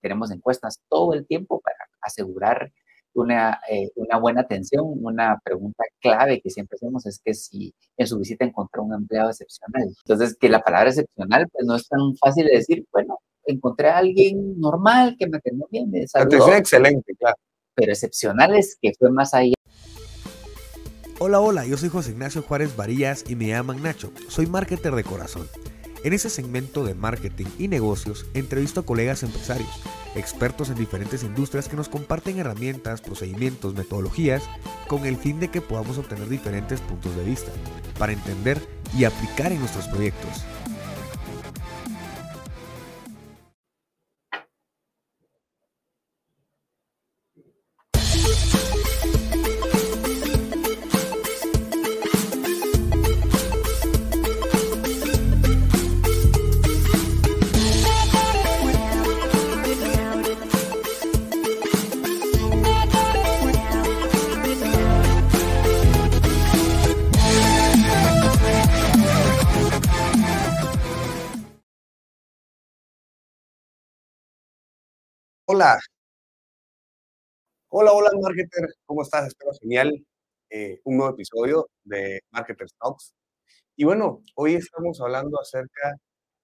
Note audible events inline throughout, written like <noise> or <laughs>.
tenemos encuestas todo el tiempo para asegurar una, eh, una buena atención. Una pregunta clave que siempre hacemos es que si en su visita encontró un empleado excepcional. Entonces, que la palabra excepcional pues no es tan fácil de decir, bueno, encontré a alguien normal que me atendió bien, me saludó. Excelente, claro. Pero excepcional es que fue más allá. Hola, hola, yo soy José Ignacio Juárez Varillas y me llaman Nacho. Soy marketer de corazón. En ese segmento de marketing y negocios entrevisto a colegas empresarios, expertos en diferentes industrias que nos comparten herramientas, procedimientos, metodologías con el fin de que podamos obtener diferentes puntos de vista para entender y aplicar en nuestros proyectos. Hola. Hola, hola, marketer. ¿Cómo estás? Espero genial. Eh, un nuevo episodio de Marketer Talks. Y bueno, hoy estamos hablando acerca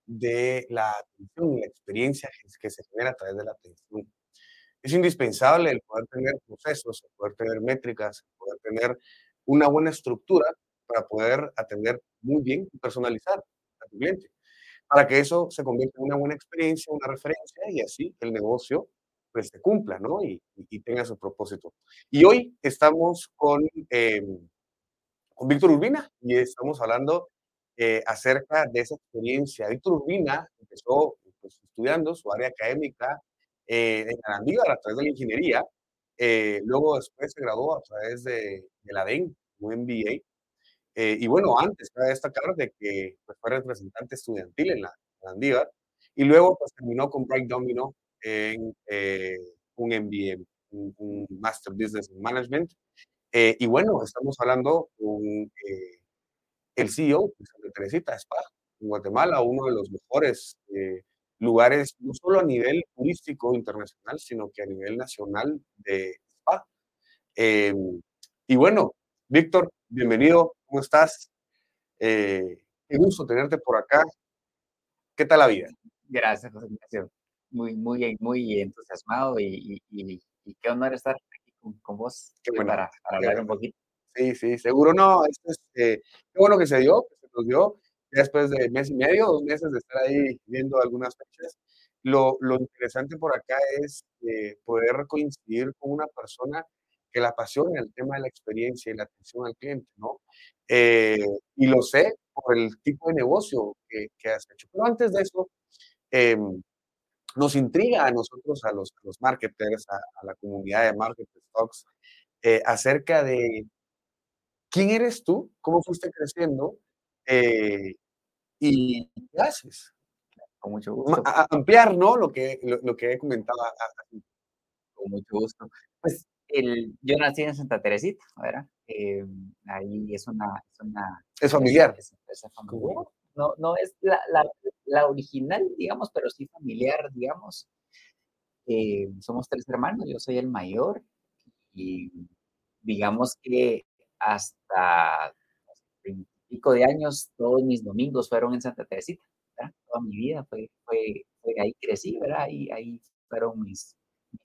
de la atención y la experiencia que se genera a través de la atención. Es indispensable el poder tener procesos, el poder tener métricas, el poder tener una buena estructura para poder atender muy bien y personalizar a tu cliente. Para que eso se convierta en una buena experiencia, una referencia y así el negocio pues se cumpla, ¿no? Y, tenga su propósito. Y hoy estamos con, em, con Víctor Urbina y estamos hablando eh, acerca de esa experiencia. Víctor Urbina empezó pues, estudiando su área académica eh, en Arandívar a través de la ingeniería, eh, luego después se graduó a través de, de la DEN, un MBA, y bueno, antes cabe destacar de que pues, fue representante estudiantil en la Arandívar, y luego pues terminó con Bright Domino en eh, un MBA, un, Master Business Management. Eh, y bueno, estamos hablando con eh, el CEO de Teresita Spa, en Guatemala, uno de los mejores lugares, no solo a nivel turístico internacional, sino que a nivel nacional de spa. Y bueno, Víctor, bienvenido, ¿cómo estás? qué gusto tenerte por acá. ¿Qué tal la vida? Gracias, José muy, muy, muy entusiasmado y, y, y, qué honor estar aquí con, vos qué bueno, para, para hablar un poquito. Sí, sí, seguro no. Esto es, eh, qué bueno que se dio, que se nos dio después de mes y medio, dos meses de estar ahí viendo algunas fechas. Lo, lo interesante por acá es eh, poder coincidir con una persona que la apasiona el tema de la experiencia y la atención al cliente, ¿no? Eh, y lo sé por el tipo de negocio que, que has hecho. Pero antes de eso, eh, nos intriga a nosotros, a los, los marketers, a, la comunidad de Marketer Stocks, eh, acerca de quién eres tú, cómo fuiste creciendo eh, y qué haces. Con mucho gusto. ampliar, ¿no? Lo que, lo, que he comentado. Con mucho gusto. Pues el, yo nací en Santa Teresita, ¿verdad? Eh, ahí es una... Es, una, es familiar. Es, familiar. No, no es la, la, la original, digamos, pero sí familiar, digamos. Eh, somos tres hermanos, yo soy el mayor y digamos que hasta pico de años, todos mis domingos fueron en Santa Teresita, toda mi vida fue, fue, ahí crecí, ¿verdad? Ahí, ahí fueron mis,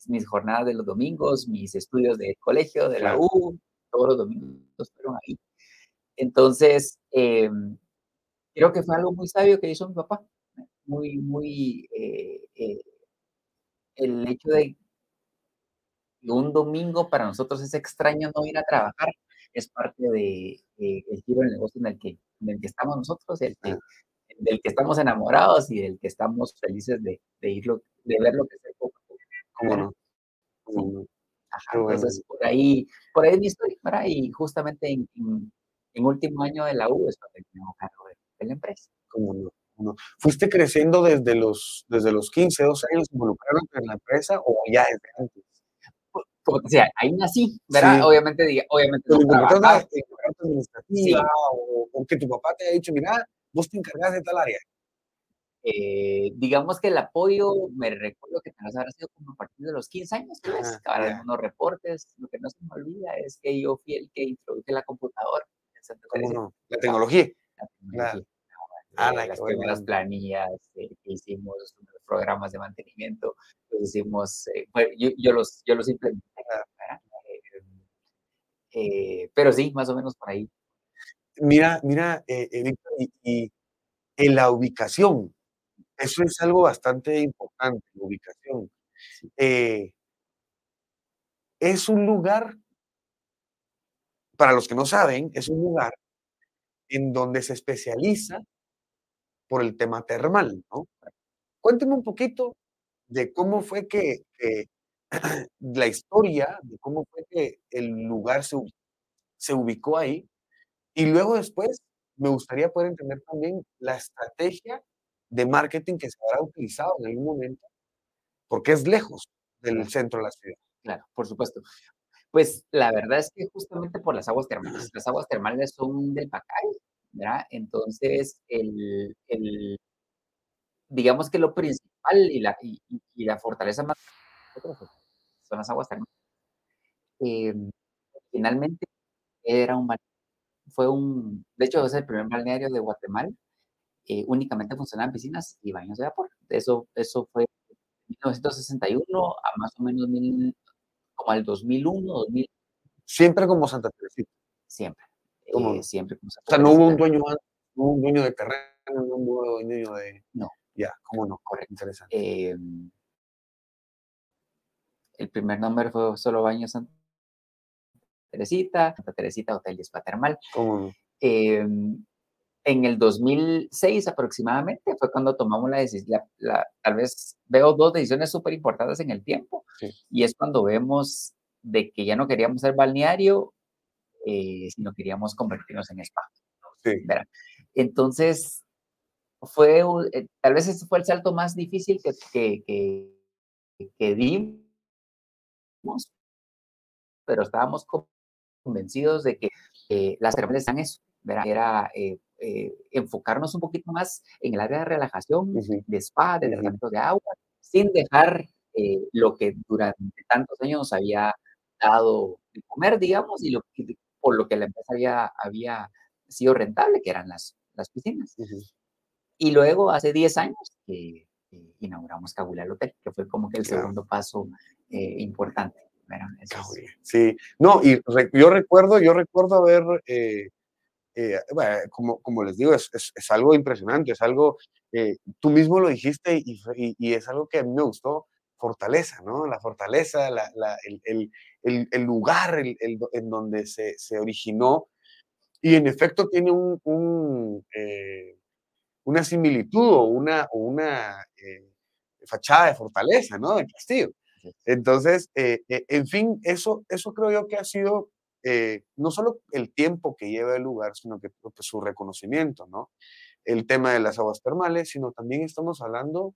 mis, jornadas de los domingos, mis estudios de colegio, de la U, todos los domingos fueron ahí. Entonces, em, creo que fue algo muy sabio que hizo mi papá muy, muy, eh, eh, el hecho de que un domingo para nosotros es extraño no ir a trabajar, es parte de, el giro del negocio en el que, en el que estamos nosotros, el que, del que estamos enamorados y del que estamos felices de, de, irlo, de ver lo que se. ¿Cómo no? ¿Cómo Ajá, entonces por ahí, por ahí es mi historia, y justamente en, en, último año de la U es cuando de la empresa. ¿Cómo no? ¿Fuiste creciendo desde los, desde los 15, 12 años involucrado en la empresa o ya desde antes? Como te decía, ahí nací, ¿verdad? Obviamente, obviamente. No trabajaba. administrativa o, o, que tu papá te haya dicho, mira, vos te encargas de tal área. Eh, digamos que el apoyo, me recuerdo que tal habrá sido como a partir de los 15 años, tal vez, Ah, ahora algunos reportes, lo que no se me olvida es que yo fui el que introduje la computadora en Santa ¿Cómo no? La tecnología. Claro. Ah, eh, la las onda. planillas eh, que hicimos, los programas de mantenimiento, los hicimos, eh, bueno, yo, yo los, yo los implementé. Eh, eh, pero sí, más o menos por ahí. Mira, mira, eh, eh, Víctor, y, y en la ubicación, eso es algo bastante importante, la ubicación. Eh, es un lugar, para los que no saben, es un lugar en donde se especializa por el tema termal, ¿no? Cuénteme un poquito de cómo fue que, que <clears throat> la historia, de cómo fue que el lugar se, se ubicó ahí. Y luego después me gustaría poder entender también la estrategia de marketing que se habrá utilizado en algún momento, porque es lejos del centro de la ciudad. Claro, por supuesto. Pues la verdad es que justamente por las aguas termales. Las aguas termales son del Pacay, ¿verdad? Entonces, el, digamos que lo principal y la, fortaleza más nosotros son las aguas termales. Eh, finalmente era un, fue un, de hecho es el primer balneario de Guatemala. eh, únicamente funcionaban piscinas y baños de vapor. Eso, eso fue en 1961 a más o menos mil- como al 2001, 2000, Siempre como Santa Teresita. siempre. ¿Cómo eh, siempre como Santa O sea, no hubo un dueño no hubo un dueño de terreno, no hubo un dueño de... No. Ya, ¿cómo no? Correcto. Interesante. Eh, el primer nombre fue solo Baño Santa Teresita, Santa Teresita Hotel y Spa Termal. ¿Cómo no? Eh, en el 2006 aproximadamente fue cuando tomamos la decisión, la, la, tal vez veo dos decisiones súper importantes en el tiempo, Sí. y es cuando vemos de que ya no queríamos ser balneario, eh, sino queríamos convertirnos en spa. Sí. Entonces, fue, eh, tal vez ese fue el salto más difícil que, que, que, que dimos, pero estábamos con- convencidos de que eh, las termales eran eso, ¿verdad? Era eh, eh, enfocarnos un poquito más en el área de relajación, de spa, de tratamiento de agua, sin dejar eh, lo que durante tantos años nos había dado de comer, digamos, y lo que, por lo que la empresa había, había sido rentable, que eran las, las piscinas. Y luego, hace 10 años, que eh, inauguramos Cabula el Hotel, que fue como que el Claro. segundo paso eh, importante. Eso es-. Sí, no, y re- yo recuerdo, yo recuerdo haber, eh, eh, bueno, como, como les digo, es, es- es algo impresionante, es algo, eh, tú mismo lo dijiste y, y- y es algo que a mí me gustó, fortaleza, ¿no? La fortaleza, la- la- el, el- el- el lugar en donde se, se originó y en efecto tiene un, un, eh, una similitud o una, o una eh, fachada de fortaleza, ¿no? Del castillo. Entonces, eh, eh, en fin, eso, eso creo yo que ha sido eh, no solo el tiempo que lleva el lugar, sino que pues, su reconocimiento, ¿no? El tema de las aguas termales, sino también estamos hablando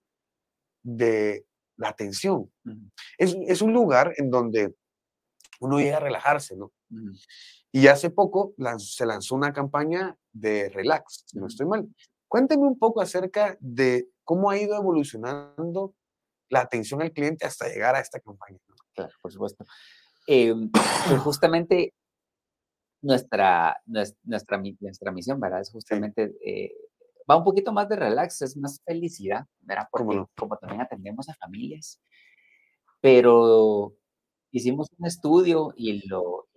de la atención. Ujú, Es, es un lugar en donde uno llega a relajarse, ¿no? ujú. Y hace poco lan- se lanzó una campaña de relax, si no estoy mal. Cuénteme un poco acerca de cómo ha ido evolucionando la atención al cliente hasta llegar a esta campaña. ¿no? Claro, por supuesto. Em, pues justamente nuestra, nues- nuestra, nuestra misión, ¿verdad? Es justamente, eh, va un poquito más de relax, es más felicidad, ¿verdad? ¿Cómo Porque no? como también atendemos a familias, pero hicimos un estudio y lo,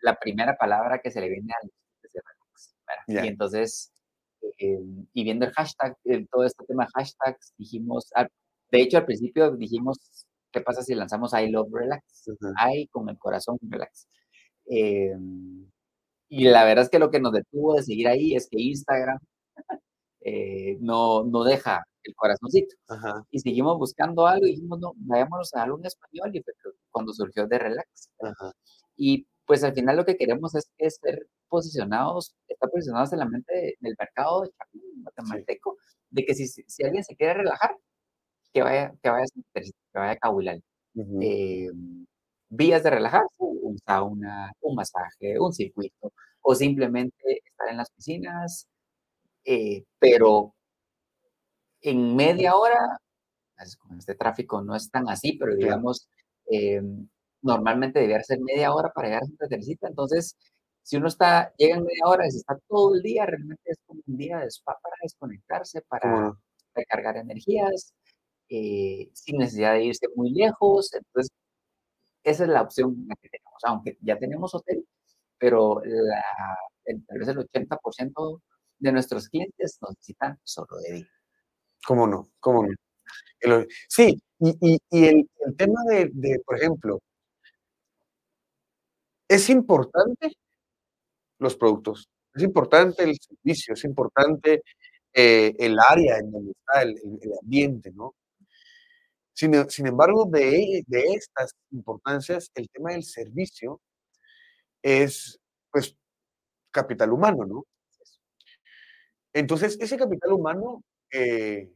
la primera palabra que se le viene al es de relax, ¿verdad? Ya. Y entonces, eh, y viendo el hashtag, eh, todo este tema de hashtags, dijimos, de hecho al principio dijimos, ¿qué pasa si lanzamos I love relax? Ujú. I con el corazón relax. Eh, y la verdad es que lo que nos detuvo de seguir ahí es que Instagram <laughs> eh, no, no deja el corazoncito. Ajá, Y seguimos buscando algo y dijimos, no, vayámonos a algo en español. Y cuando surgió de relax. ajá. Y pues al final lo que queremos es, es ser posicionados, estar posicionados en la mente de- del mercado de Chapín, guatemalteco, de que si si alguien se quiere relajar, que vaya, que vaya, a Teresita, que vaya a Cahuilal. Ujú. Eh, vías de relajarse, un sauna, un masaje, un circuito, o simplemente estar en las piscinas, eh, pero en media hora, con este tráfico no es tan así, pero digamos, eh, normalmente debería ser media hora para llegar a Santa Teresita. Entonces, si uno está, llega en media hora y está todo el día, realmente es como un día de spa para desconectarse, para recargar energías, eh, sin necesidad de irse muy lejos. Entonces, esa es la opción que tenemos, aunque ya tenemos hotel, pero la, el, tal vez el 80% de nuestros clientes nos visitan solo de día. ¿Cómo no? ¿Cómo no? <laughs> Sí, y, y, el, el, tema de, de, por ejemplo, es importante los productos, es importante el servicio, es importante eh, el área en donde está el, el ambiente, ¿no? Sin, sin embargo, de, de, estas importancias, el tema del servicio es, pues, capital humano, ¿no? Entonces, ese capital humano eh,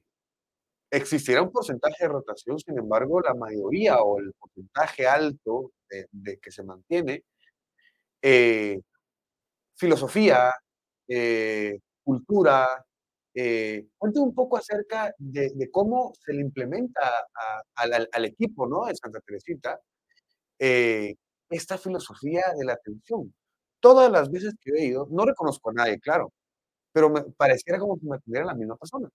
existirá un porcentaje de rotación, sin embargo, la mayoría o el porcentaje alto de, que se mantiene, eh, filosofía, eh, cultura, eh, cuéntame un poco acerca de, cómo se le implementa al, equipo ¿no? de Santa Teresita eh, esta filosofía de la atención. Todas las veces que he ido, no reconozco a nadie, claro, pero me pareciera como que me atendiera la misma persona.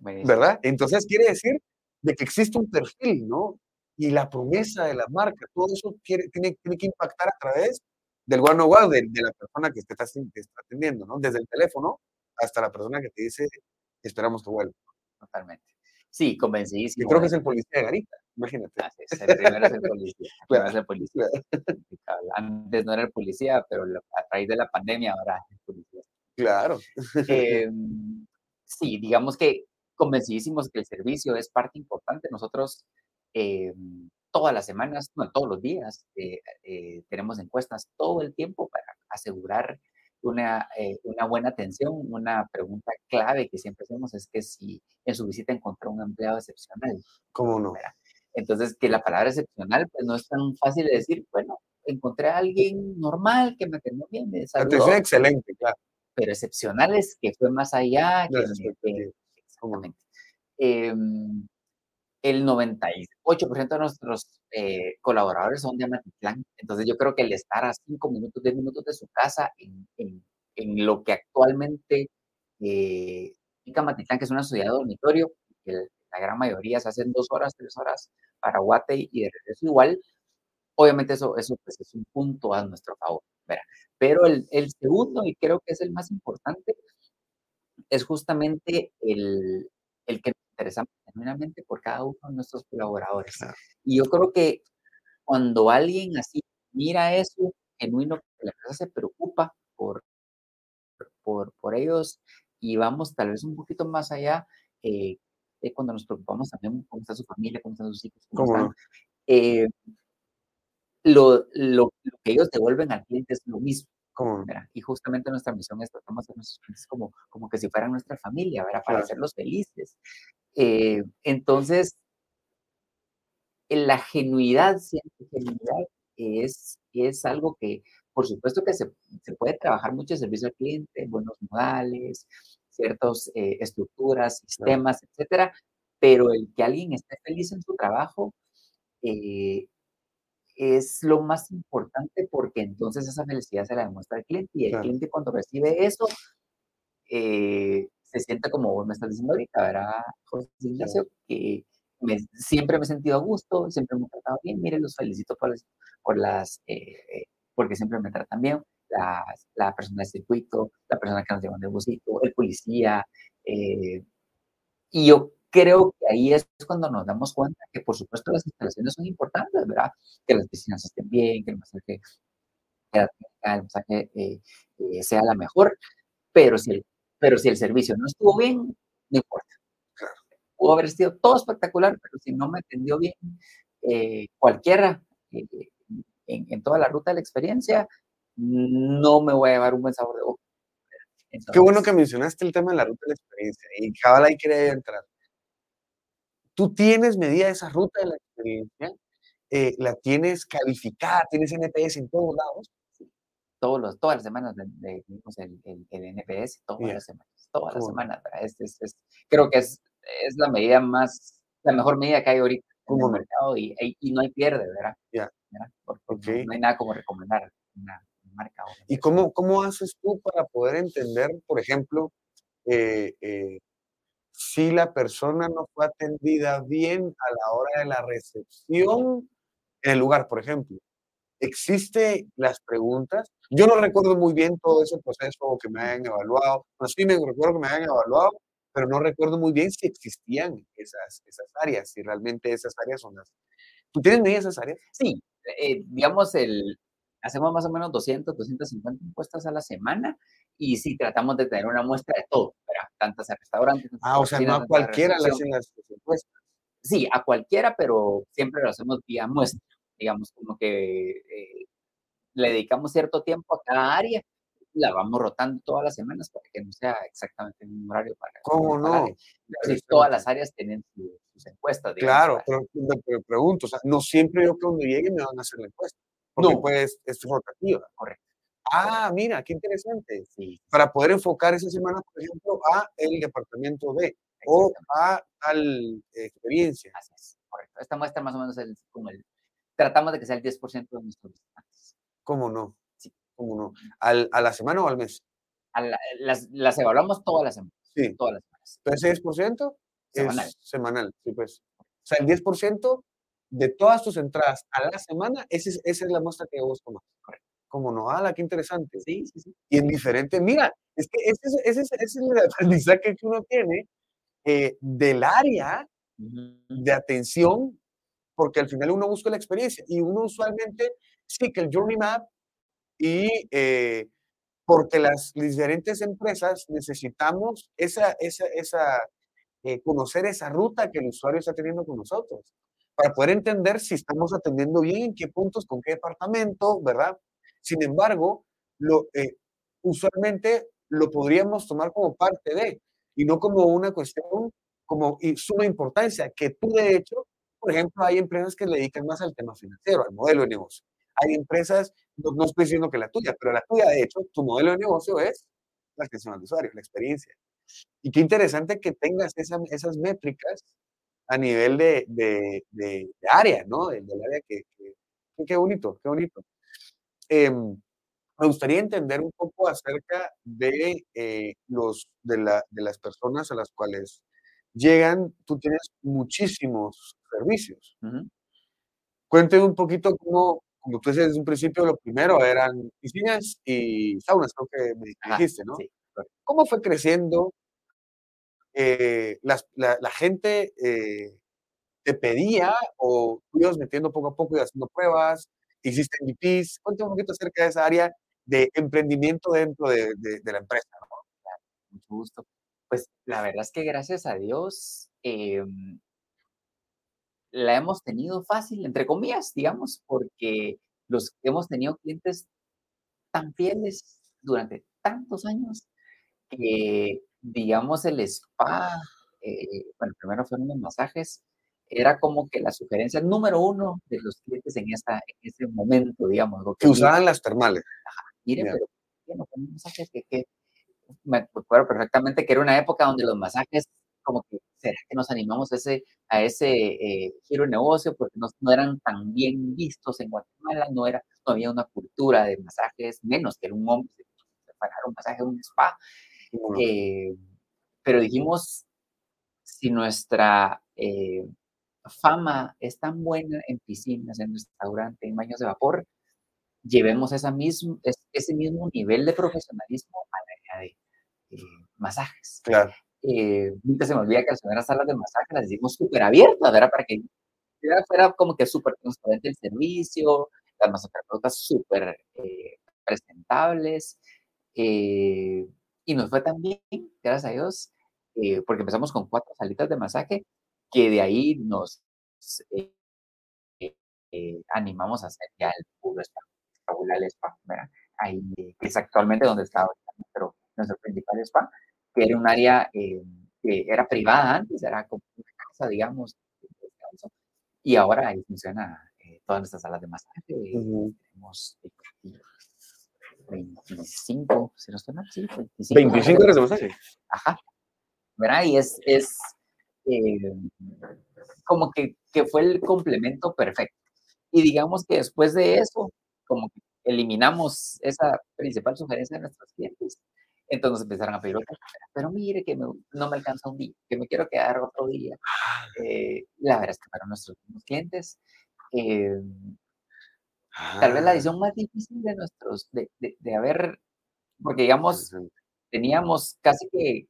¿Verdad? Entonces quiere decir de que existe un perfil, ¿no? Y la promesa de la marca, todo eso tiene, tiene que impactar a través del one on one, de, la persona que te está, está atendiendo, ¿no? Desde el teléfono hasta la persona que te dice, esperamos que vuelva. Totalmente. Sí, convencidísimo. Yo creo que es el policía de Garita, imagínate. Así es, el primero es el policía. Claro. Es el policía. <laughs> Antes no era el policía, pero a raíz de la pandemia ahora es el policía. Claro. Eh, sí, digamos que convencidísimos que el servicio es parte importante. Nosotros eh, todas las semanas, no, todos los días, eh, eh, tenemos encuestas todo el tiempo para asegurar una, eh, una buena atención. Una pregunta clave que siempre hacemos es que si en su visita encontró un empleado excepcional. ¿Cómo no? Entonces, que la palabra excepcional, pues no es tan fácil de decir, bueno, encontré a alguien normal que me atendió bien, me saludó. Atención excelente, claro. Pero excepcional es que fue más allá. Que, exactamente. Eh, el 98% de nuestros eh, colaboradores son de Amatitlán. Entonces yo creo que el estar a 5 minutos, 10 minutos de su casa en, en, lo que actualmente eh, Amatitlán, que es una ciudad dormitorio, que la gran mayoría se hacen dos horas, tres horas para Guate y de regreso igual, obviamente eso, eso pues, es un punto a nuestro favor. ¿verdad? Pero el, el segundo, y creo que es el más importante, es justamente el, el que interesamos genuinamente por cada uno de nuestros colaboradores. Y yo creo que cuando alguien así mira eso, genuino, la empresa se preocupa por, por, por ellos y vamos tal vez un poquito más allá, eh, cuando nos preocupamos también cómo está su familia, cómo están sus hijos, cómo, están, eh, lo, lo, lo, que ellos devuelven al cliente es lo mismo. Y justamente nuestra misión es tratamos a nuestros clientes como, como que si fueran nuestra familia, ¿verdad? Para hacerlos felices. Eh, entonces, la genuidad, siempre genuidad, es, es algo que, por supuesto que se, se puede trabajar mucho el servicio al cliente, buenos modales, ciertas eh, estructuras, sistemas, etcétera, pero el que alguien esté feliz en su trabajo eh, es lo más importante porque entonces esa felicidad se la demuestra al cliente y el cliente cuando recibe eso eh, se siente como vos me estás diciendo ahorita, ¿verdad, José Ignacio? Que siempre me he sentido a gusto, siempre me he tratado bien, miren, los felicito por las, por las eh, porque siempre me tratan bien, la, la, persona de circuito, la persona que nos lleva el busito, el policía, eh, y yo creo que ahí es cuando nos damos cuenta que, por supuesto, las instalaciones son importantes, ¿verdad? Que las piscinas estén bien, que el masaje, el masaje eh, eh, sea la mejor, pero si, el, pero si el servicio no estuvo bien, no importa. Pudo haber sido todo espectacular, pero si no me atendió bien eh, cualquiera en, en, toda la ruta de la experiencia, no me voy a llevar un buen sabor de boca. Qué bueno que mencionaste el tema de la ruta de la experiencia y Jabal ahí quería entrar. Tú tienes medida esa ruta de la experiencia, eh, la tienes calificada, tienes NPS en todos lados. Todos los, todas las semanas de, el, el, NPS, todas las semanas, todas las semanas. Es, es, creo que es es la medida más, la mejor medida que hay ahorita en ¿Cómo el mercado y, y no hay pierde, ¿verdad? ¿verdad? Porque Ok. no, no hay nada como recomendar una marca. una ¿Y cómo, cómo haces tú para poder entender, por ejemplo, eh, eh, si la persona no fue atendida bien a la hora de la recepción en el lugar, por ejemplo? ¿Existe las preguntas? Yo no recuerdo muy bien todo ese proceso o que me hayan evaluado. No, sí me recuerdo que me hayan evaluado, pero no recuerdo muy bien si existían esas, esas áreas, si realmente esas áreas son las... ¿Tú tienes medidas esas áreas? Sí, eh, digamos, el, hacemos más o menos 200, 250 encuestas a la semana y sí tratamos de tener una muestra de todo, ¿verdad? Tantas a restaurantes. Ah, o sea, no a cualquiera le hacen las encuestas. Sí, a cualquiera, pero siempre lo hacemos vía muestra, digamos, como que eh, le dedicamos cierto tiempo a cada área, la vamos rotando todas las semanas para que no sea exactamente el mismo horario para ¿Cómo para no? Pero todas las áreas tienen su- sus encuestas, digamos, Claro, pero pre- pregunto, o sea, no siempre yo que donde llegue me van a hacer la encuesta, porque No. pues es rotativa. Correcto. Ah, mira, qué interesante. sí, Para poder enfocar esa semana, por ejemplo, a el departamento D o a tal experiencia. Así es, correcto. Esta muestra más o menos es como el, tratamos de que sea el 10% de nuestros visitantes. ¿Cómo no? Sí. ¿Cómo no? ¿Al, ¿A la semana o al mes? A la- las, las evaluamos todas las semanas, Sí. todas las semanas. Entonces, 10% Semanal. es semanal, sí, pues. O sea, el 10% de todas tus entradas a la semana, ese es- esa es la muestra que vos tomas. Correcto. ¿Cómo no? ¡Hala, qué interesante! Sí, sí, sí. y en diferente, mira, es que ese es, ese es- ese es el <laughs> aprendizaje que uno tiene eh, del área de atención, porque al final uno busca la experiencia y uno usualmente sí que el Journey Map y eh, porque las diferentes empresas necesitamos esa, esa, esa, eh, conocer esa ruta que el usuario está teniendo con nosotros para poder entender si estamos atendiendo bien, en qué puntos, con qué departamento, ¿verdad? Sin embargo, lo, eh, usualmente lo podríamos tomar como parte de, y no como una cuestión como y suma importancia, que tú de hecho, por ejemplo, hay empresas que le dedican más al tema financiero, al modelo de negocio. Hay empresas, no, no estoy diciendo que la tuya, pero la tuya de hecho, tu modelo de negocio es la atención al usuario, la experiencia. Y qué interesante que tengas esa- esas métricas a nivel de, de, de- de área, ¿no? Del, área que- Qué bonito, qué bonito. Em, me gustaría entender un poco acerca de, eh, los, de, la, de las personas a las cuales llegan. Tú tienes muchísimos servicios. Ujú. Cuénteme un poquito cómo, como tú dices desde un principio, lo primero eran piscinas y saunas, creo que me dijiste, ¿no? sí. ¿Cómo fue creciendo? Eh, las- la, la gente eh, te pedía o tú ibas metiendo poco a poco y haciendo pruebas, hiciste MVPs. Cuéntame un poquito acerca de esa área de emprendimiento dentro de, de- de la empresa. ¿no? Mucho gusto. Pues la verdad es que gracias a Dios em, la hemos tenido fácil, entre comillas, digamos, porque los hemos tenido clientes tan fieles durante tantos años que, digamos, el spa, eh, bueno, primero fueron los masajes, era como que la sugerencia número uno de los clientes en, esa, en ese momento, digamos. lo Que vi, usaban las termales. Miren, Ya. pero ¿por qué no ponen masajes que, que me acuerdo perfectamente que era una época donde los masajes, como que, ¿será que nos animamos a ese, a ese eh, giro de negocio? Porque no, no eran tan bien vistos en Guatemala, no, era, no había una cultura de masajes, menos que era un hombre preparar un masaje en un spa. ¿cómo no? Eh, pero dijimos, si nuestra eh, fama es tan buena en piscinas, en restaurantes, en baños de vapor, llevemos esa mismo, es- ese mismo nivel de profesionalismo al área de eh, masajes. Claro. Eh, nunca se me olvida que las primeras salas de masaje las hicimos súper abiertas, ¿verdad? Para que fuera, como que súper transparente el servicio, las masoterapeutas súper eh, presentables. eh, y nos fue tan bien, gracias a Dios, eh, porque empezamos con cuatro salitas de masaje, que de ahí nos eh, eh, animamos a hacer ya el puro spa, fabular spa, ¿verdad? Ahí que es actualmente donde está nuestro principal spa, que era un área eh, que era privada antes, era como una casa, digamos, y ahora ahí funciona eh, todas nuestras salas de masaje. eh, Ujú. Tenemos eh, 25, si no estoy mal, sí, 25. 25 horas de masaje. Ajá. ¿Verdad? Y es, es eh, como que, que fue el complemento perfecto. Y digamos que después de eso, como que eliminamos esa principal sugerencia de nuestros clientes. Entonces empezaron a pedir otra, pero mire que no me alcanza un día, que me quiero quedar otro día. Ah. Eh, la verdad es que para nuestros clientes, eh, tal vez la Ah, decisión más difícil de nuestros, de, de, de haber, porque digamos, interesante. teníamos casi que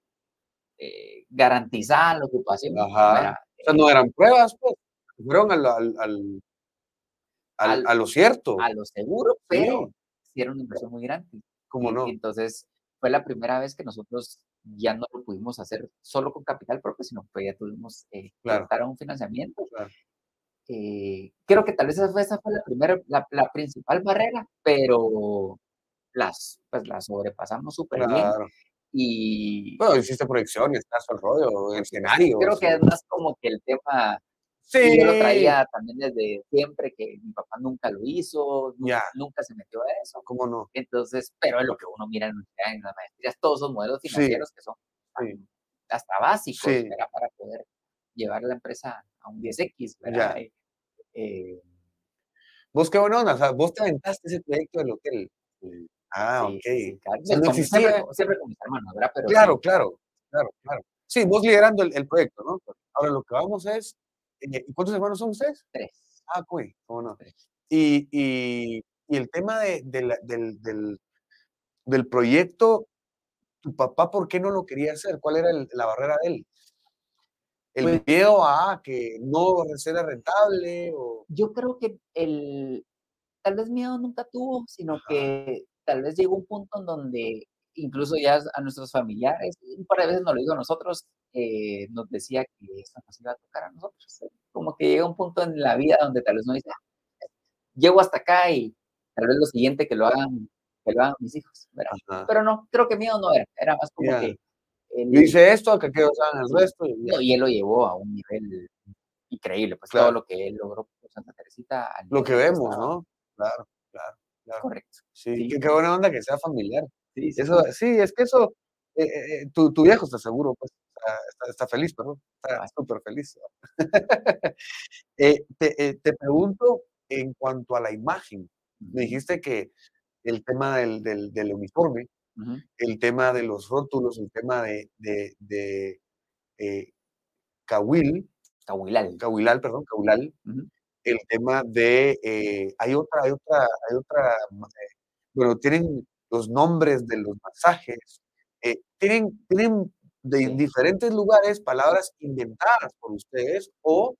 eh, garantizada la ocupación. Ajá. O sea, no eran pruebas, pues. Fueron al, al, al, a lo cierto. a lo seguro, pero sí era una inversión muy grande. ¿Cómo no? entonces fue la primera vez que nosotros ya no lo pudimos hacer solo con capital propio, sino que ya tuvimos eh, que Claro. optar a un financiamiento. Claro. Eh, creo que tal vez esa fue, esa fue la primera, la, la principal barrera, pero las, pues las sobrepasamos súper bien. Claro. Y Bueno, hiciste proyecciones, estás el rollo, escenarios. creo que es más como que el tema Sí. Y yo lo traía también desde siempre, que mi papá nunca lo hizo, nunca se metió a eso. ¿Cómo no? Entonces, pero es lo que uno mira en, en las maestrías, todos esos modelos Sí. financieros que son Sí. hasta básicos para poder llevar la empresa a un 10X. ¿verdad? Eh, eh, Vos qué buena onda, o sea, vos te aventaste ese proyecto del hotel. Ah, ok. sí, sí, claro. O sea, no siempre, con- siempre con mis hermanos, ¿verdad? Pero Claro, claro, claro, claro. Sí, vos liderando el, el proyecto, ¿no? Ahora lo que vamos es, eh, ¿y ¿cuántos hermanos son ustedes? tres. Ah, cuy, cómo no. Y, y, y el tema de, de la- del, del, del proyecto, ¿tu papá por qué no lo quería hacer? ¿Cuál era el- la barrera de él? ¿El Pues- miedo a que no era rentable? O... Yo creo que el, tal vez miedo nunca tuvo, sino Ajá. que tal vez llegó un punto en donde incluso ya a nuestros familiares, un par de veces nos lo dijo a nosotros, eh, nos decía que esto nos iba a tocar a nosotros. Como que llega un punto en la vida donde tal vez uno dice, "Ah, llego hasta acá y tal vez lo siguiente que lo hagan, que lo hagan mis hijos. Pero no, creo que miedo no era, era más como que... el- Yo hice esto, que aquellos hagan el resto. y no, él lo llevó a un nivel increíble, pues Claro. todo lo que él logró por Santa Teresita. Lo que en vemos, estaba. ¿no? Claro, claro, claro. Correcto. Sí, Sí. Qué, qué buena onda que sea familiar. Sí, sí, Eso, sí, es que eso, eh, eh, eh, tu, tu viejo está seguro, pues, está, está- está feliz, perdón, está Ah. súper feliz. <laughs> Eh, te, eh, te pregunto en cuanto a la imagen, me dijiste que el tema del, del, del uniforme, el tema de los rótulos, el tema de, de, de eh, Cahuil, Cahuilal. Cahuilal, perdón, Cahuilal, Ujú. el tema de, eh, hay otra, hay otra, hay otra, eh, bueno, tienen los nombres de los masajes, eh, tienen, tienen de diferentes lugares palabras inventadas por ustedes o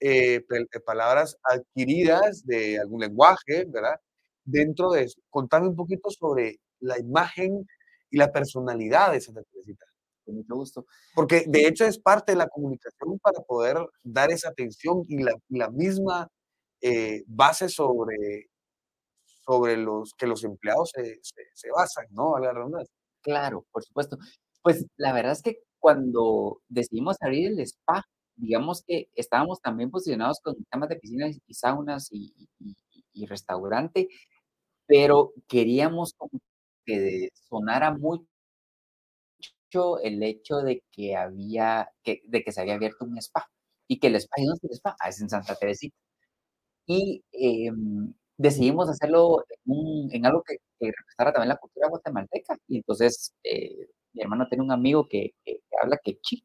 eh, eh, palabras adquiridas de algún lenguaje, ¿verdad? Dentro de eso, contame un poquito sobre la imagen y la personalidad de Santa Teresita. Con mucho gusto. Porque de hecho es parte de la comunicación para poder dar esa atención y la, la misma eh, base sobre, sobre los que los empleados se, se, se basan, ¿no? A la redundancia. Claro, por supuesto. Pues la verdad es que cuando decidimos abrir el spa, digamos que estábamos también posicionados con temas de piscinas y saunas y, restaurante, pero queríamos que sonara mucho el hecho de que había, que, de que se había abierto un spa y que el spa, ¿y dónde está el spa? Ah, es en Santa Teresita. Y em, decidimos hacerlo en algo que, que representara también la cultura guatemalteca. Y entonces eh, mi hermano tiene un amigo que, que- que habla quechí.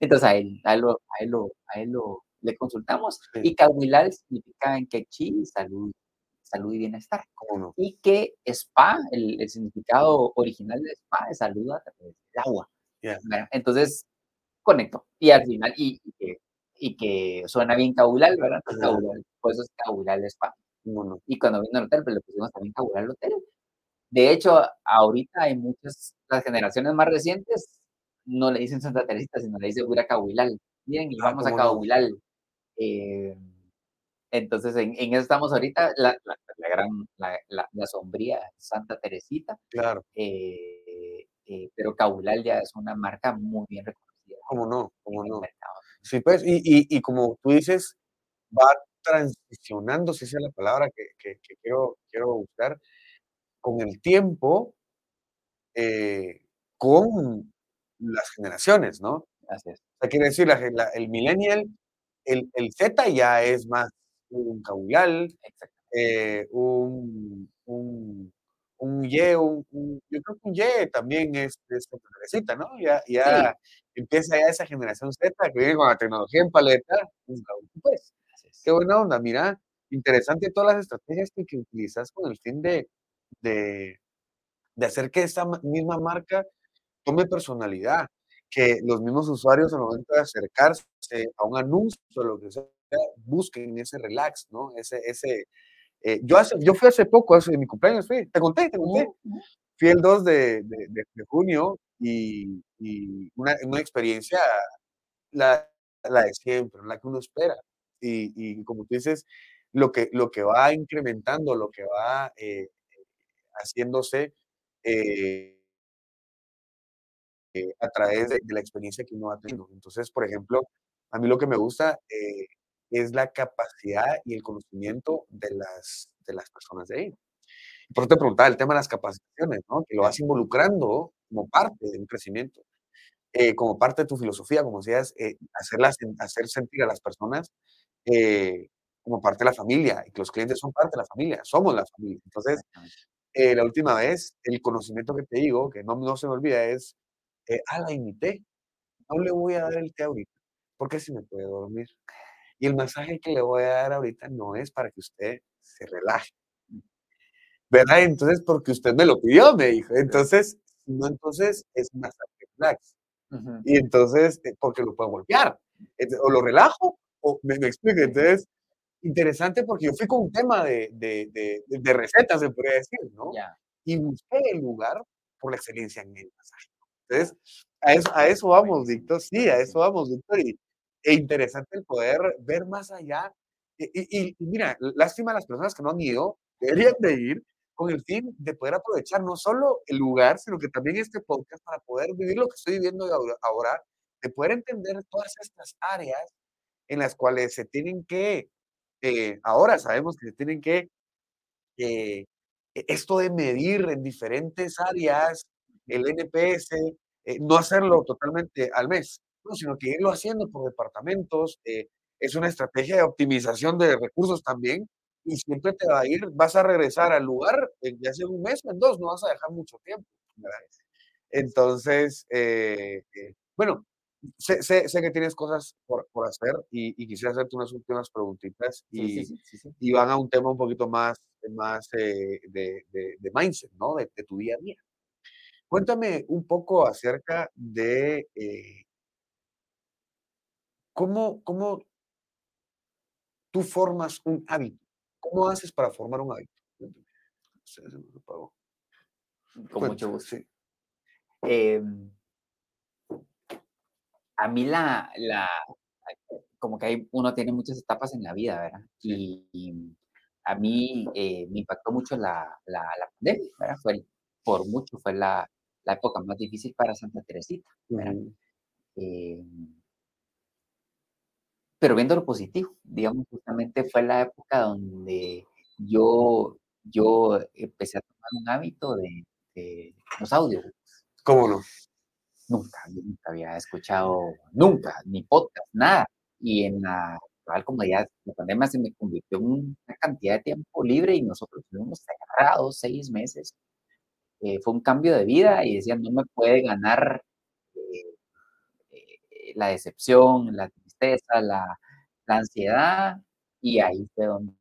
Entonces a él, a él, lo, a él, lo- a él lo- le consultamos. Sí. Y Cahuilal significa en quechí salud, salud y bienestar. ¿Cómo no? Y que spa, el, el significado original de spa es salud a través del agua. Ya. ¿verdad? Entonces conecto. Y al final, y, y que, y que suena bien Cahuilal, ¿verdad? Ajá. Cahuilal, por eso es Cahuilal Spa. ¿Cómo no? Y cuando vino al hotel, pues le pusimos también Cahuilal Hotel. De hecho, ahorita hay muchas, las generaciones más recientes no le dicen Santa Teresita, sino le dicen Pura Cahuilal. Miren, y Ah, vamos a no. Cahuilal. Eh, entonces, en, en eso estamos ahorita, la, la, la gran, la, la, sombría Santa Teresita, Claro, eh, eh, pero Cahuilal ya es una marca muy bien reconocida ¿cómo no? ¿Cómo no? Sí, pues, y, y, y como tú dices, va transicionando, si esa es la palabra que, que- que quiero, quiero buscar, con el tiempo, eh, con las generaciones, ¿no? Así es. O sea, quiere decir, la, la- el millennial, el, el Z ya es más un caudal, eh, un, un, un Y, un, un- yo creo que un Y también es, es otra necesita, ¿no? Ya, ya empieza ya esa generación Z que viene con la tecnología en paleta, pues, pues, qué buena onda, mira, interesante todas las estrategias que, que utilizas con el fin de, de, de hacer que esa ma- misma marca tome personalidad, que los mismos usuarios al momento de acercarse a un anuncio lo que sea, busquen ese relax, ¿no? Ese, ese, eh, yo, hace, yo fui hace poco, hace mi cumpleaños, fui, te conté, te conté, fui el 2 de, de- de- de junio y, y una, una experiencia, la, la de siempre, la que uno espera. Y, y como tú dices, lo que, lo que va incrementando, lo que va eh, haciéndose eh, eh, a través de, de la experiencia que uno va teniendo. Entonces, por ejemplo, a mí lo que me gusta eh, es la capacidad y el conocimiento de las, de las personas de ahí. Por eso te preguntaba el tema de las capacitaciones, ¿no? Que lo vas involucrando como parte de un crecimiento, eh, como parte de tu filosofía, como decías, eh, hacerlas, hacer sentir a las personas eh, como parte de la familia, y que los clientes son parte de la familia, somos la familia. Entonces. Eh, la última vez, el conocimiento que te digo, que no, no se me olvida, es, eh, ah, la imité, no le voy a dar el té ahorita, porque si me puede dormir. Y el masaje que le voy a dar ahorita no es para que usted se relaje. ¿Verdad? Entonces, porque usted me lo pidió, me dijo. Entonces, no, entonces es un masaje relax. Ujú. Y entonces, eh, porque lo puedo golpear. Ent- O lo relajo, o me, me explico. Entonces, interesante porque yo fui con un tema de, de, de, de recetas, se podría decir, ¿no? Ya. y busqué el lugar por la excelencia en el masaje. Entonces, a eso, a eso vamos, Víctor. Sí, a eso vamos, Víctor. Y, e interesante el poder ver más allá. Y, y- y mira, lástima a las personas que no han ido, deberían de ir con el fin de poder aprovechar no solo el lugar, sino que también este podcast para poder vivir lo que estoy viviendo ahora, de poder entender todas estas áreas en las cuales se tienen que, eh, ahora sabemos que se tienen que eh, e- esto de medir en diferentes áreas el NPS, eh, no hacerlo totalmente al mes, ¿no? sino que irlo haciendo por departamentos, eh, es una estrategia de optimización de recursos también, y siempre te va a ir, vas a regresar al lugar, ya sea un mes o en dos, no vas a dejar mucho tiempo. ¿verdad? Entonces, eh, eh, bueno, sé, sé- sé que tienes cosas por, por hacer y, y quisiera hacerte unas últimas preguntitas y, sí, sí, sí, sí. y van a un tema un poquito más, más eh, de, de- de mindset, ¿no? De, de tu día a día. Cuéntame un poco acerca de eh, cómo, cómo tú formas un hábito. ¿Cómo haces para formar un hábito? Con Cuéntame, mucho gusto. sí. A mí la, la, como que hay, uno tiene muchas etapas en la vida, ¿verdad? Y, y a mí eh, me impactó mucho la, la, la pandemia, ¿verdad? Fue, el- por mucho fue la, la época más difícil para Santa Teresita, ¿verdad? Em, pero viendo lo positivo, digamos, justamente fue la época donde yo, yo empecé a tomar un hábito de, de los audios. ¿Cómo no? Nunca, nunca había escuchado, nunca, ni podcast, nada. Y en la actual comodidad, la pandemia se me convirtió en una cantidad de tiempo libre y nosotros estuvimos cerrados seis meses. Eh, fue un cambio de vida y decían, no me puede ganar eh, eh, la decepción, la tristeza, la, ansiedad. Y ahí fue donde,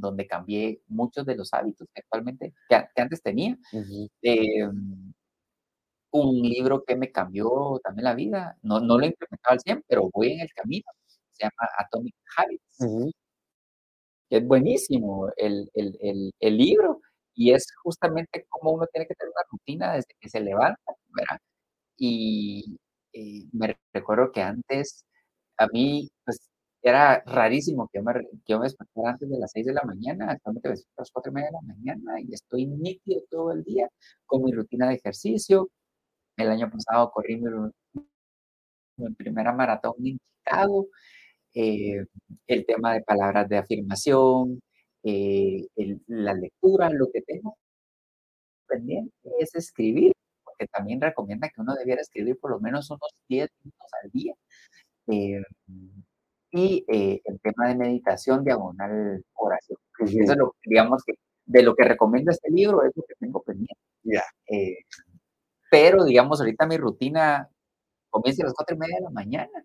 donde cambié muchos de los hábitos que actualmente, que, que antes tenía. Em, un libro que me cambió también la vida. No, no lo he implementado al 100, pero voy en el camino. Se llama Atomic Habits. Ujú. que Es buenísimo el, el, el, el libro y es justamente cómo uno tiene que tener una rutina desde que se levanta, ¿verdad? Y, y me recuerdo que antes a mí, pues, era rarísimo que yo me, que yo me despertara antes de las 6 de la mañana, actualmente me despierto a las 4 y media de la mañana y estoy nítido todo el día con mi rutina de ejercicio. El año pasado corrí mi, mi primera maratón en Chicago. eh, el tema de palabras de afirmación, eh, el- la lectura, lo que tengo pendiente es escribir, porque también recomienda que uno debiera escribir por lo menos unos 10 minutos al día. Eh, y eh, el tema de meditación diagonal oración. Eso es lo digamos que de lo que recomiendo este libro es lo que tengo pendiente. Ya. Eh, pero, digamos, ahorita mi rutina comienza a las cuatro y media de la mañana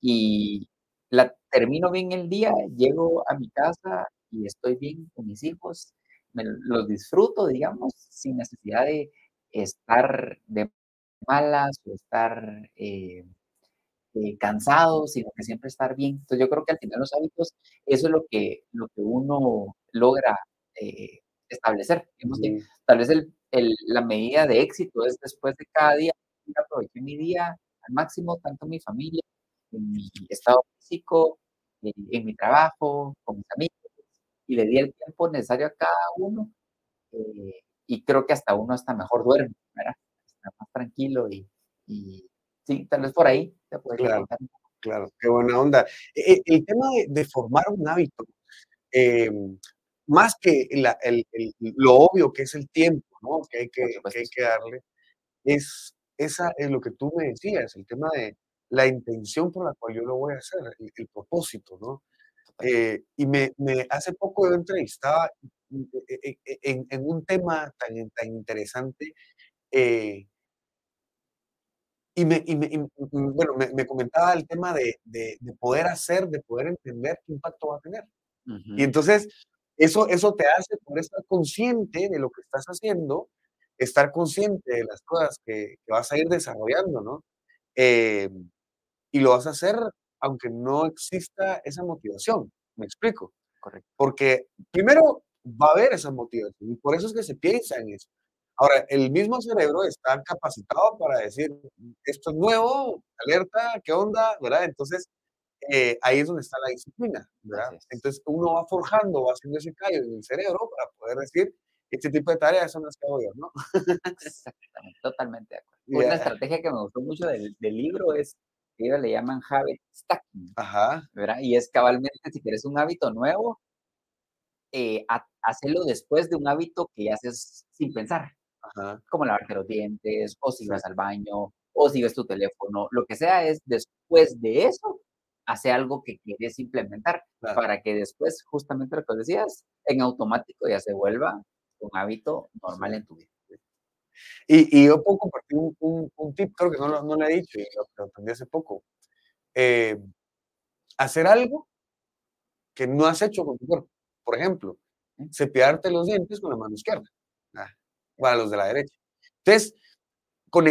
y la termino bien el día, llego a mi casa y estoy bien con mis hijos, me, los disfruto, digamos, sin necesidad de estar de malas o estar eh, eh, cansado, sino que siempre estar bien. Entonces yo creo que al final los hábitos, eso es lo que, lo que uno logra eh, establecer. tal vez el, la medida de éxito es después de cada día, aproveché mi día al máximo, tanto en mi familia, en mi estado físico, en, mi trabajo, con mis amigos, y le di el tiempo necesario a cada uno. Eh, y creo que hasta uno hasta mejor duerme, ¿verdad? Está más tranquilo y, y sí, tal vez por ahí te puede claro, claro, qué buena onda. E, e, el, tema de, formar un hábito, em, más que lo obvio que es el tiempo, ¿no? Que hay que, hay que darle, es, esa es lo que tú me decías, el tema de la intención por la cual yo lo voy a hacer, el, propósito, ¿no? Eh, y me, me, hace poco yo entrevistaba e, en, en, un tema tan, tan interesante eh, y, me, y, me, bueno, me, me, comentaba el tema de, de, poder hacer, de poder entender qué impacto va a tener. Y entonces, eso, eso te hace por estar consciente de lo que estás haciendo, estar consciente de las cosas que, que vas a ir desarrollando, ¿no? Eh, y lo vas a hacer aunque no exista esa motivación. ¿Me explico? Correcto. Porque primero va a haber esa motivación y por eso es que se piensa en eso. Ahora, el mismo cerebro está capacitado para decir, esto es nuevo, alerta, ¿qué onda? ¿Verdad? Entonces, eh, ahí es donde está la disciplina, ¿verdad? Entonces, uno va forjando, va haciendo ese callo en el cerebro para poder decir, este tipo de tareas son las que hago yo, ¿no? Exactamente, totalmente de acuerdo. <laughs> Una estrategia que me gustó mucho del, del libro es que ellos le llaman habit stacking, Ajá. ¿verdad? Y es cabalmente, si quieres un hábito nuevo, eh, hacerlo después de un hábito que haces sin pensar como lavarte los dientes, o si vas al baño, o si ves tu teléfono, lo que sea es después de eso, hace algo que quieres implementar para que después, justamente lo que decías, en automático ya se vuelva un hábito normal en tu vida. Y, y, yo puedo compartir un, un, tip, creo que no lo, no lo he dicho y lo, aprendí hace poco. Eh, hacer algo que no has hecho con tu cuerpo. Por ejemplo, cepillarte los dientes con la mano izquierda. Para los de la derecha. Entonces,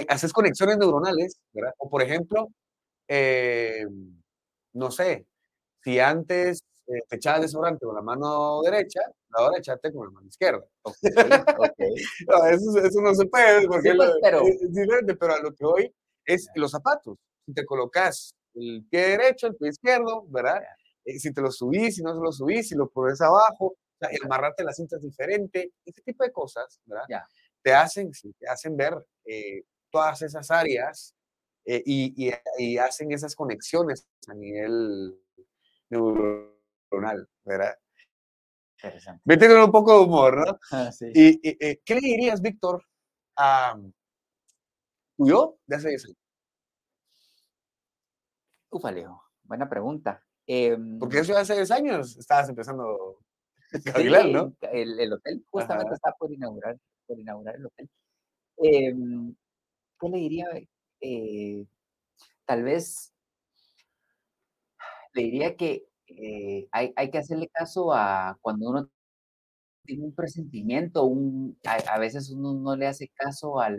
haces conexiones neuronales, ¿verdad? O por ejemplo, eh, no sé, si antes eh, te echabas desodorante con la mano derecha, ahora echate con la mano izquierda. <laughs> Okay, okay. no, eso, eso, no se puede, porque pues, pero... es diferente, pero a lo que hoy es los zapatos. Si te colocas el pie derecho, el pie izquierdo, ¿verdad? Eh, si te lo subís, si no te lo subís, si lo pones abajo, o sea, amarrarte las cintas diferente, ese tipo de cosas, ¿verdad? Te hacen, te hacen ver eh, todas esas áreas eh, y, y, hacen esas conexiones a nivel neuronal, ¿verdad? Interesante. Vete con un poco de humor, ¿no? Ah, <laughs> sí. ¿Y, eh, qué le dirías, Víctor, a tu yo de hace 10 años? Ufa, Leo, buena pregunta. Porque eso hace 10 años estabas empezando <laughs> ¿no? El, hotel justamente está por inaugurar, por inaugurar el hotel. Em, ¿Qué le diría? Eh, tal vez le diría que eh, hay, hay, que hacerle caso a cuando uno tiene un presentimiento, un, a, veces uno no le hace caso a, a,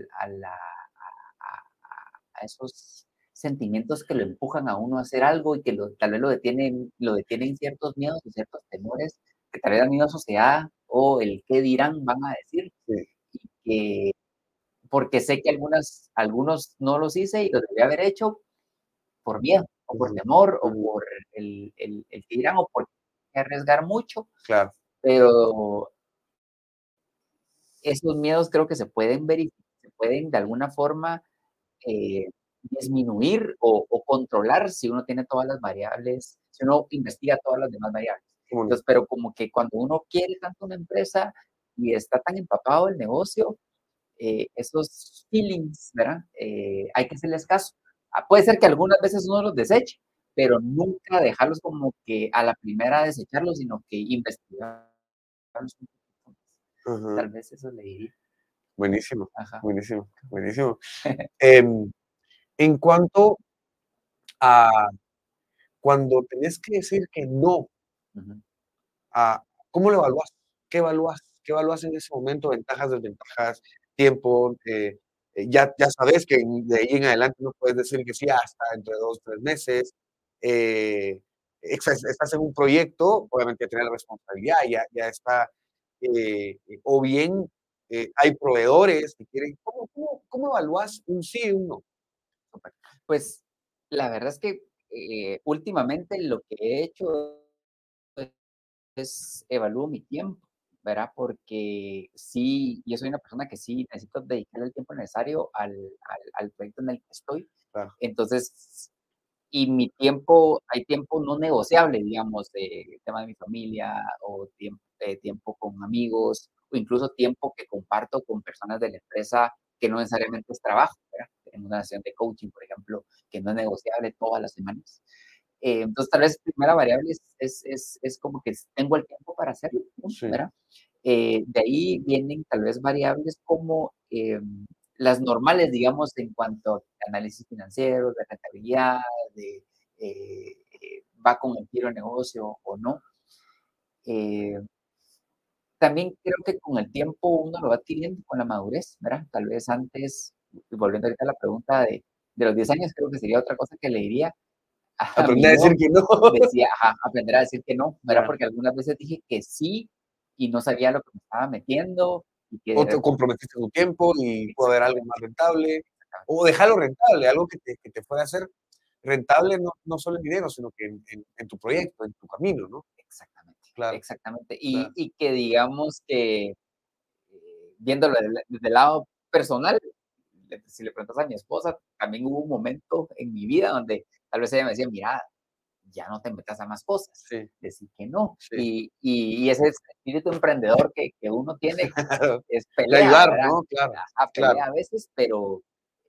esos sentimientos que lo empujan a uno a hacer algo y que tal vez lo detienen, lo detienen ciertos miedos y ciertos temores que tal vez la misma sociedad o el qué dirán van a decir. Y que, porque sé que algunas, algunos no los hice y los debería haber hecho por miedo, o por temor, o por el, el, el que dirán, o por arriesgar mucho. Claro. Pero esos miedos creo que se pueden verificar, se pueden de alguna forma eh, disminuir o, o, controlar si uno tiene todas las variables, si uno investiga todas las demás variables. Entonces, pero como que cuando uno quiere tanto una empresa y está tan empapado el negocio, eh, esos feelings, ¿verdad? Eh, hay que hacerles caso. Ah, puede ser que algunas veces uno los deseche, pero nunca dejarlos como que a la primera desecharlos, sino que investigarlos Tal vez eso le diría. Buenísimo, buenísimo, buenísimo. <laughs> Em, en cuanto a cuando tenés que decir que no, ¿cómo lo evalúas? ¿Qué evalúas? ¿Qué evalúas en ese momento? Ventajas, desventajas, tiempo. Eh, eh, ya, sabes que de ahí en adelante no puedes decir que sí hasta dentro de dos, tres meses. Eh, estás en un proyecto, obviamente tienes la responsabilidad, ya, está, o bien hay proveedores que quieren, ¿cómo, cómo, cómo evalúas un sí y un no? Pues la verdad es que últimamente lo que he hecho es evalúo mi tiempo. ¿Verdad? Porque sí, yo soy una persona que sí necesito dedicarle el tiempo necesario al, al, proyecto en el que estoy. Entonces, y mi tiempo, hay tiempo no negociable, digamos, de tema de mi familia o tiempo, tiempo con amigos o incluso tiempo que comparto con personas de la empresa que no necesariamente es trabajo, ¿verdad? En una sesión de coaching, por ejemplo, que no es negociable todas las semanas. Eh, entonces, tal vez primera variable es, es, es, como que tengo el tiempo para hacerlo, ¿verdad? Eh, de ahí vienen tal vez variables como eh, las normales, digamos, en cuanto a análisis financiero, de rentabilidad, de va con el giro de negocio o no. también creo que con el tiempo uno lo va adquiriendo con la madurez, ¿verdad? Tal vez antes, volviendo ahorita a la pregunta de, de los 10 años, creo que sería otra cosa que le diría, aprender a decir que no. <laughs> Decía, ajá, aprender a decir que no, ¿verdad? Porque algunas veces dije que sí y no sabía lo que me estaba metiendo. Y que o te comprometiste tu tiempo y pudo haber algo más rentable. O dejarlo rentable, algo que te, que te fuera a hacer rentable no, no solo en dinero, sino que en, en, tu proyecto, en tu camino, ¿no? Exactamente. Claro. Exactamente. Y, y que digamos que, eh, viéndolo desde, el lado personal, si le preguntas a mi esposa, también hubo un momento en mi vida donde tal vez ella me decía, mira, ya no te metas a más cosas, decir que no. Y, y, ese espíritu emprendedor que, que uno tiene <laughs> es pelear, ¿no? Claro, a, pelea a veces, pero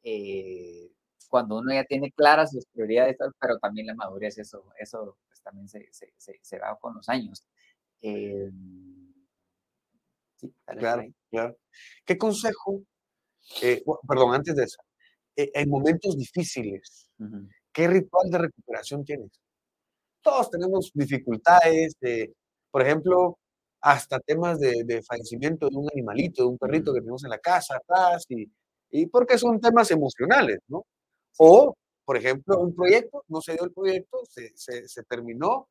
eh, cuando uno ya tiene claras sus prioridades, pero también la madurez, eso, eso pues, también se, se, se, va con los años. Eh, sí, claro, claro. ¿Qué consejo, eh, perdón, antes de eso, en momentos difíciles, ¿Qué ritual de recuperación tienes? Todos tenemos dificultades, de, por ejemplo, hasta temas de, fallecimiento de un animalito, de un perrito que tenemos en la casa atrás, y, y porque son temas emocionales, ¿no? O, por ejemplo, un proyecto, no se dio el proyecto, se, se, terminó.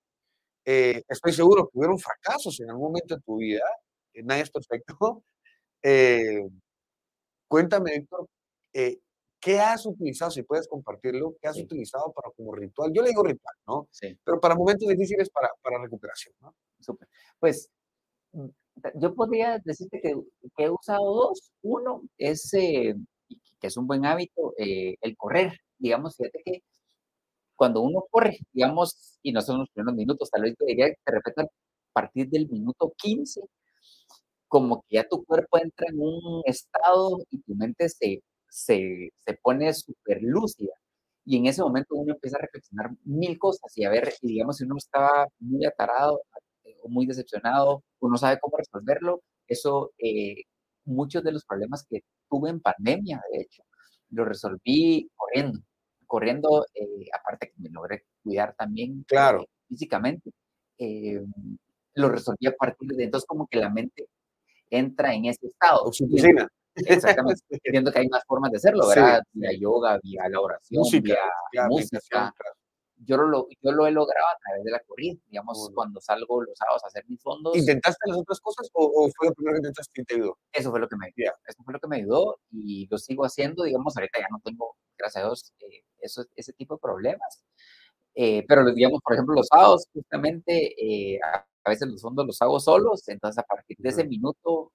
Eh, estoy seguro que hubieron fracasos en algún momento de tu vida, nadie es perfecto. <laughs> Eh, cuéntame, Héctor, eh, ¿Qué has utilizado, si puedes compartirlo, qué has utilizado para como ritual? Yo le digo ritual, ¿no? Sí. Pero para momentos difíciles, para, para recuperación, ¿no? Súper. Pues mm, yo podría decirte que, que, he usado dos. Uno es, eh, que es un buen hábito, eh, el correr. Digamos, fíjate que cuando uno corre, digamos, y no son los primeros minutos, tal vez te diría que de repente a partir del minuto 15, como que ya tu cuerpo entra en un estado y tu mente se se, se pone súper lúcida. Y en ese momento uno empieza a reflexionar mil cosas y a ver, y digamos, si uno está muy atarado eh, o muy decepcionado, uno sabe cómo resolverlo. Eso, eh, muchos de los problemas que tuve en pandemia, de hecho, lo resolví corriendo. Corriendo, eh, aparte que me logré cuidar también claro. físicamente, lo resolví a partir de entonces como que la mente entra en ese estado. Oxitocina. <laughs> Exactamente. Entiendo que hay más formas de hacerlo, ¿verdad? Vía yoga, vía la oración, música, vía música. Yo lo, yo lo he logrado a través de la corrida, digamos, cuando salgo los sábados a hacer mis fondos. ¿Intentaste las otras cosas o, fue lo primero que intentaste y te ayudó? Eso fue lo que me ayudó. Eso fue lo que me ayudó y lo sigo haciendo, digamos, ahorita ya no tengo, gracias a Dios, eh, eso, ese tipo de problemas. Eh, pero, digamos, por ejemplo, los sábados, justamente, eh, a, a veces los fondos los hago solos, entonces a partir de ese minuto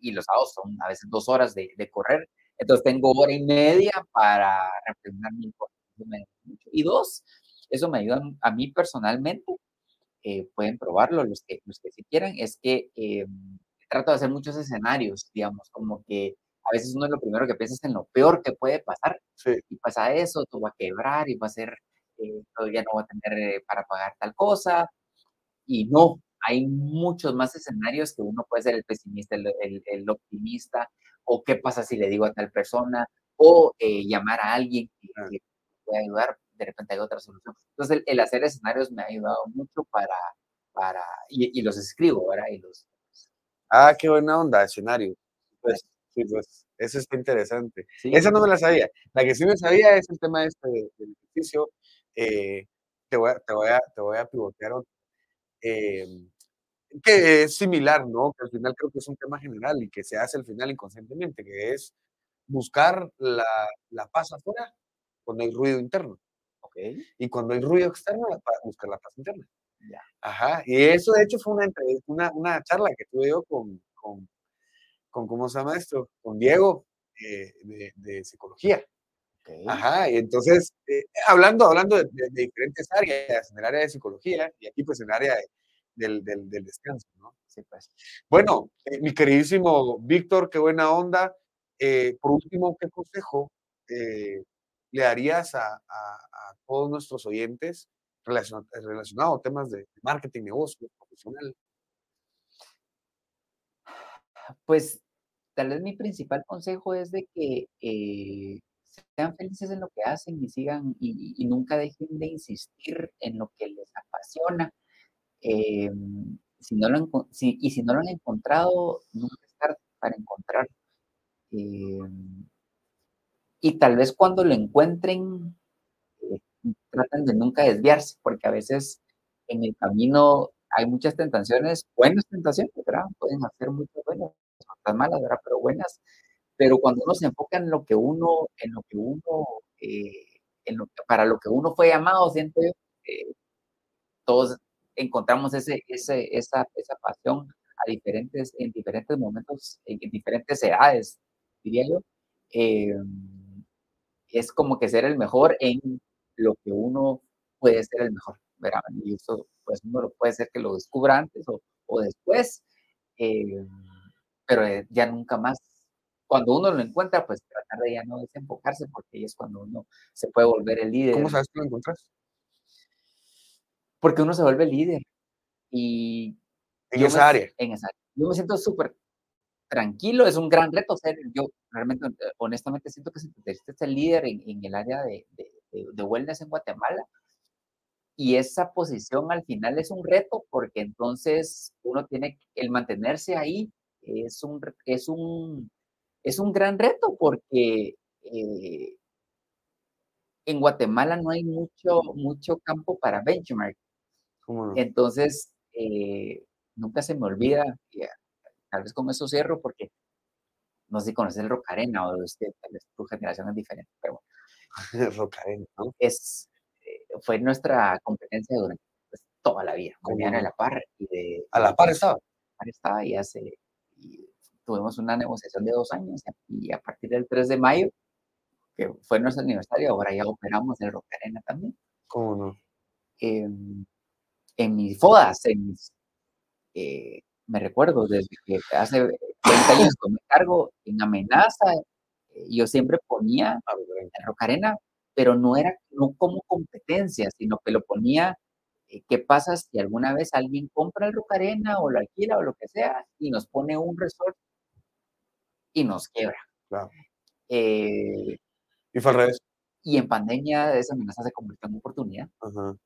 y los sábados son a veces dos horas de, de correr. Entonces tengo hora y media para reflexionar mi Y dos, eso me ayuda a mí personalmente. Eh, pueden probarlo los que, los que si quieran. Es que eh, trato de hacer muchos escenarios, digamos, como que a veces uno es lo primero que piensa es en lo peor que puede pasar. Sí. Y pasa eso, tú va a quebrar y va a ser, eh, todavía no va a tener eh, para pagar tal cosa. Y no, hay muchos más escenarios que uno puede ser el pesimista, el, el- el optimista, o qué pasa si le digo a tal persona, o eh, llamar a alguien que, que pueda ayudar, de repente hay otra solución. Entonces, el, el hacer escenarios me ha ayudado mucho para, para y, y los escribo, ¿verdad? Y los, Ah, qué buena onda, escenario. Pues, sí, pues, eso está interesante. sí, Esa no me la sabía. La que sí me sabía es el tema este de- del ejercicio. Eh, te, voy a, te, voy a, te voy a pivotear otro. Eh, que es similar, ¿no? Que al final creo que es un tema general y que se hace al final inconscientemente, que es buscar la, la paz afuera cuando hay ruido interno. ok, Y cuando hay ruido externo, buscar la paz interna. Ya. Ajá. Y eso, de hecho, fue una, una, una charla que tuve yo con, con, con ¿cómo se llama esto? Con Diego eh, de, de psicología. Ajá. Y entonces, eh, hablando, hablando de, de- de diferentes áreas, en el área de psicología y aquí, pues, en el área de- del, del, del descanso, ¿no? sí, pues. Bueno, eh, mi queridísimo Víctor, qué buena onda. Eh, por último, ¿qué consejo le darías a, a- a todos nuestros oyentes relacion- relacionado a temas de marketing, negocio, profesional? Pues tal vez mi principal consejo es de que eh, sean felices en lo que hacen y sigan y, y nunca dejen de insistir en lo que les apasiona. Eh, si no lo si- y si no lo han encontrado, nunca es tarde para encontrar. Eh, y tal vez cuando lo encuentren, eh, traten de nunca desviarse, porque a veces en el camino hay muchas tentaciones, buenas tentaciones, ¿verdad? Pueden hacer muchas buenas, otras malas, ¿verdad? Pero buenas. Pero cuando uno se enfoca en lo que uno, en lo que uno, eh, en lo para lo que uno fue llamado, siento yo, eh, todos encontramos ese, ese, esa, esa pasión a diferentes, en diferentes momentos, en, en diferentes edades, diría yo. Eh, es como que ser el mejor en lo que uno puede ser el mejor, ¿verdad? Y eso, pues uno puede ser que lo descubra antes o, o después, pero ya nunca más. Cuando uno lo encuentra, pues tratar de ya no desenfocarse, porque ahí es cuando uno se puede volver el líder. ¿Cómo sabes que lo encuentras? Porque uno se vuelve líder. Y En esa me- área. En esa área. Yo me siento súper tranquilo, es un gran reto ser, yo realmente, honestamente siento que si te el líder en, en el área de, de, de- de wellness en Guatemala, y esa posición al final es un reto porque entonces uno tiene el mantenerse ahí es un es un es un gran reto porque eh, en Guatemala no hay mucho mucho campo para benchmark entonces eh, nunca se me olvida tal vez con eso cierro porque no sé si conoces el Rocarena o que tal vez tu generación es diferente pero bueno, <laughs> Rocarena, ¿no? es, eh, fue nuestra competencia durante pues, toda la vida, ¿Cómo venían a no? la par y de A la par estaba. par estaba y hace y tuvimos una negociación de dos años y a partir del 3 de mayo, que fue nuestro aniversario, ahora ya operamos el Rocarena también. ¿Cómo no? En, en mis fodas, en mis, eh, me recuerdo desde que hace 20 años tomé cargo en amenaza, eh, yo siempre ponía Ah, en Rocarena, pero no era no como competencia, sino que lo ponía, eh, ¿qué pasa si alguna vez alguien compra el Rocarena o lo alquila o lo que sea y nos pone un resort y nos quiebra? Claro. Eh, Y fue al revés. y en pandemia esa amenaza se convirtió en oportunidad. Ajá.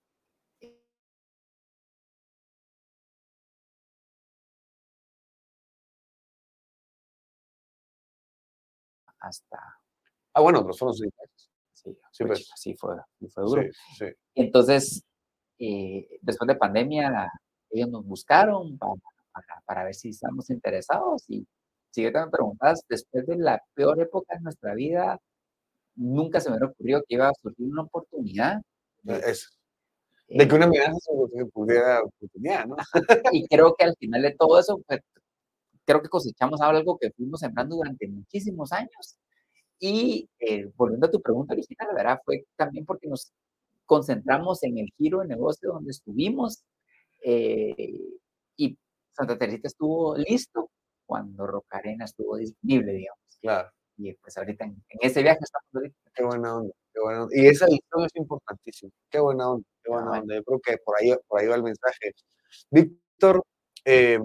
Hasta, Ah, bueno, los fueron seis meses. sí, Sí, pues. sí fue, fue duro. Sí, sí. Entonces, eh, después de pandemia, ellos nos buscaron para, para, para ver si estamos interesados y si yo te me preguntas, después de la peor época de nuestra vida, nunca se me hubiera ocurrido que iba a surgir una oportunidad. de- Es, de que eh, una amenaza se pudiera oportunidad, ¿no? y creo que al final de todo eso, pues, creo que cosechamos algo que fuimos sembrando durante muchísimos años. Y eh, volviendo a tu pregunta original, la verdad, fue también porque nos concentramos en el giro de negocio donde estuvimos eh, y Santa Teresita estuvo listo cuando Rocarena estuvo disponible, digamos. Claro. Y pues ahorita en, ese viaje estamos ahorita. Qué buena onda, qué buena onda. Y esa visión es importantísima. Qué buena onda, qué buena onda. Yo creo que por ahí, por ahí va el mensaje. Víctor, eh,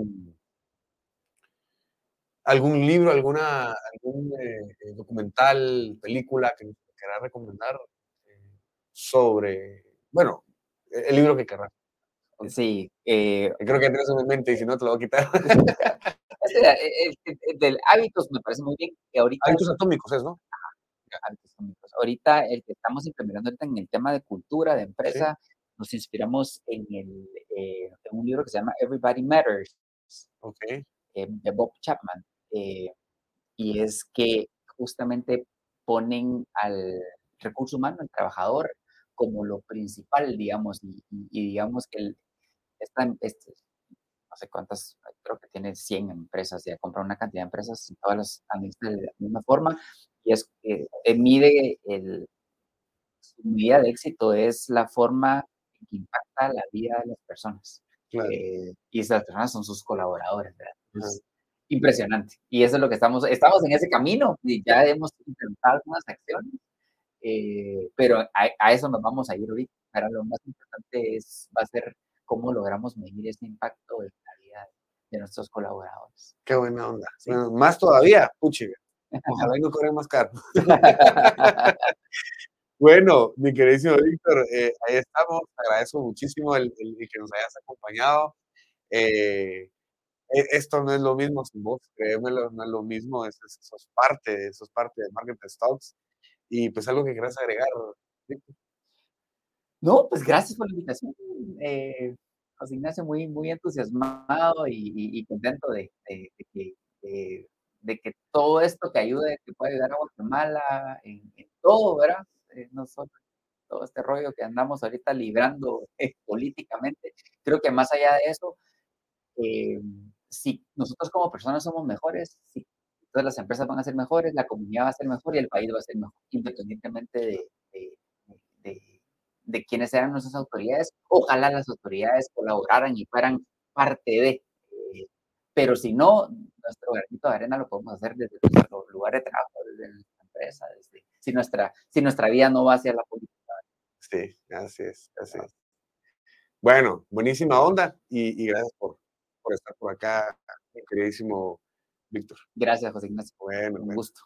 ¿algún libro, alguna, algún eh, eh, documental, película que querrás recomendar sobre, bueno, el libro que querrás? Sí. Creo que tienes en mente y si no te lo voy a quitar. <laughs> el, del hábitos me parece muy bien. Que ahorita, hábitos atómicos es, ¿no? hábitos atómicos. Ahorita el que estamos implementando ahorita en el tema de cultura, de empresa, nos inspiramos en, el, eh, en un libro que se llama Everybody Matters. Okay. Eh, de Bob Chapman. Eh, y es que justamente ponen al recurso humano, al trabajador, como lo principal, digamos, y, digamos que el, esta, este, sé cuántas, creo que tiene 100 empresas, ya compra una cantidad de empresas y todas las administra de la misma forma. Y es que eh, mide el, su medida de éxito es la forma que impacta la vida de las personas. Eh, y esas personas son sus colaboradores, ¿verdad? impresionante. Y eso es lo que estamos, estamos en ese camino y ya hemos intentado algunas acciones, eh, pero a, a, eso nos vamos a ir ahorita. Ahora lo más importante es, va a ser cómo logramos medir ese impacto la vida de nuestros colaboradores. Qué buena onda. más todavía, puchi. Ojalá no corren más caro. <laughs> bueno, mi queridísimo Víctor, eh, ahí estamos. agradezco muchísimo el, que nos hayas acompañado. Eh, e, esto no es lo mismo sin vos, créemelo, no es lo mismo, eso, es parte, eso es parte de Market Stocks. Y pues algo que quieras agregar, Víctor. No, pues gracias por la invitación. Eh, José Ignacio, muy, muy entusiasmado y, contento de, que, de, que todo esto que ayude, que puede ayudar a Guatemala en, todo, ¿verdad? Eh, todo este rollo que andamos ahorita librando eh, políticamente. Creo que más allá de eso, si nosotros como personas somos mejores, si todas las empresas van a ser mejores, la comunidad va a ser mejor y el país va a ser mejor, independientemente de de quiénes eran nuestras autoridades. Ojalá las autoridades colaboraran y fueran parte de. Eh, pero si no, nuestro granito de arena lo podemos hacer desde nuestro lugar de trabajo, desde nuestra empresa, desde, si, nuestra, si nuestra vida no va hacia la política. Sí, así es, así es. Bueno, buenísima onda y, y gracias por, por, estar por acá, queridísimo Víctor. Gracias, José Ignacio. Bueno, un gusto.